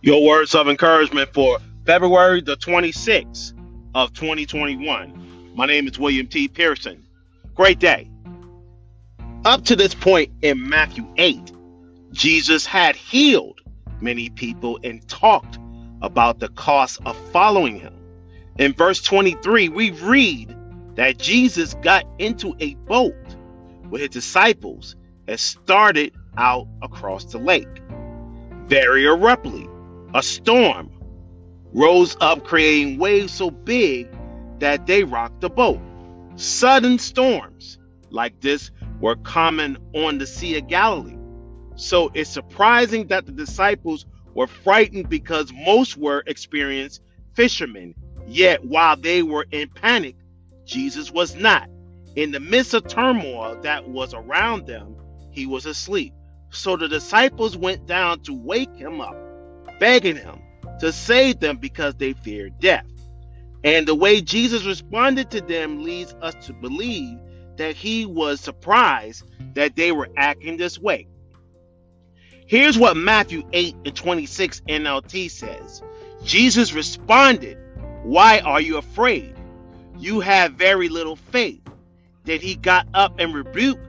Your words of encouragement for February the 26th of 2021. My name is William T. Pearson. Great day. Up to this point in Matthew 8, Jesus had healed many people and talked about the cost of following him. In verse 23, we read that Jesus got into a boat with his disciples and started out across the lake. Very abruptly, a storm rose up, creating waves so big that they rocked the boat. Sudden storms like this were common on the Sea of Galilee. So it's surprising that the disciples were frightened because most were experienced fishermen. Yet while they were in panic, Jesus was not. In the midst of turmoil that was around them, he was asleep. So the disciples went down to wake him up begging him to save them because they feared death. And the way Jesus responded to them leads us to believe that he was surprised that they were acting this way. Here's what Matthew 8 and 26 NLT says Jesus responded, Why are you afraid? You have very little faith. Then he got up and rebuked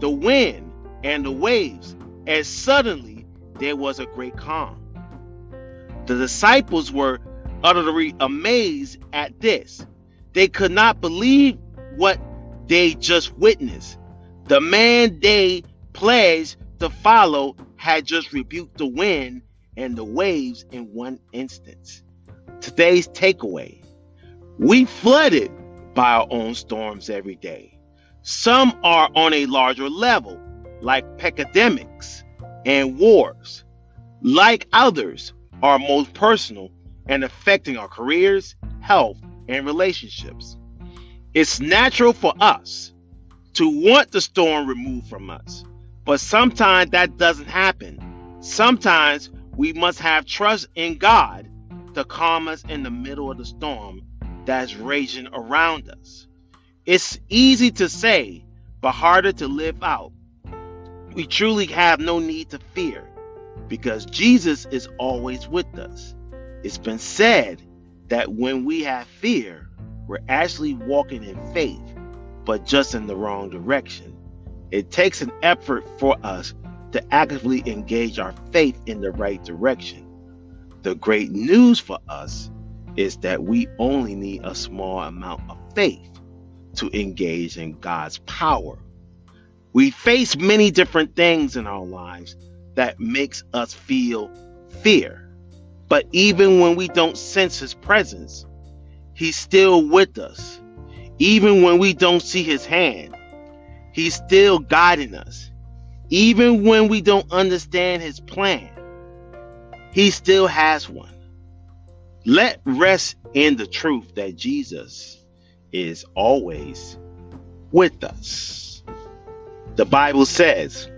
the wind and the waves, and suddenly there was a great calm. The disciples were utterly amazed at this. They could not believe what they just witnessed. The man they pledged to follow had just rebuked the wind and the waves in one instance. Today's takeaway we flooded by our own storms every day. Some are on a larger level, like pandemics and wars. Like others, are most personal and affecting our careers, health, and relationships. It's natural for us to want the storm removed from us, but sometimes that doesn't happen. Sometimes we must have trust in God to calm us in the middle of the storm that's raging around us. It's easy to say, but harder to live out. We truly have no need to fear because Jesus is always with us. It's been said that when we have fear, we're actually walking in faith, but just in the wrong direction. It takes an effort for us to actively engage our faith in the right direction. The great news for us is that we only need a small amount of faith to engage in God's power. We face many different things in our lives that makes us feel fear. But even when we don't sense his presence, he's still with us. Even when we don't see his hand, he's still guiding us. Even when we don't understand his plan, he still has one. Let rest in the truth that Jesus is always with us. The Bible says,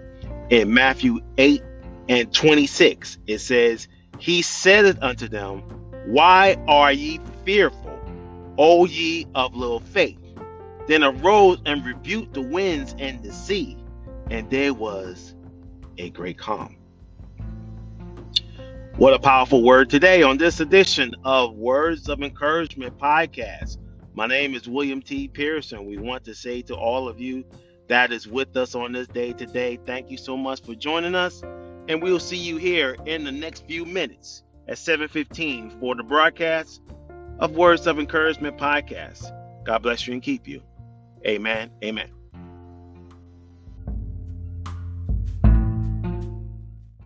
in Matthew 8 and 26, it says, He said unto them, Why are ye fearful, O ye of little faith? Then arose and rebuked the winds and the sea, and there was a great calm. What a powerful word today on this edition of Words of Encouragement podcast. My name is William T. Pearson. We want to say to all of you that is with us on this day today. Thank you so much for joining us, and we'll see you here in the next few minutes at 7:15 for the broadcast of Words of Encouragement podcast. God bless you and keep you. Amen. Amen.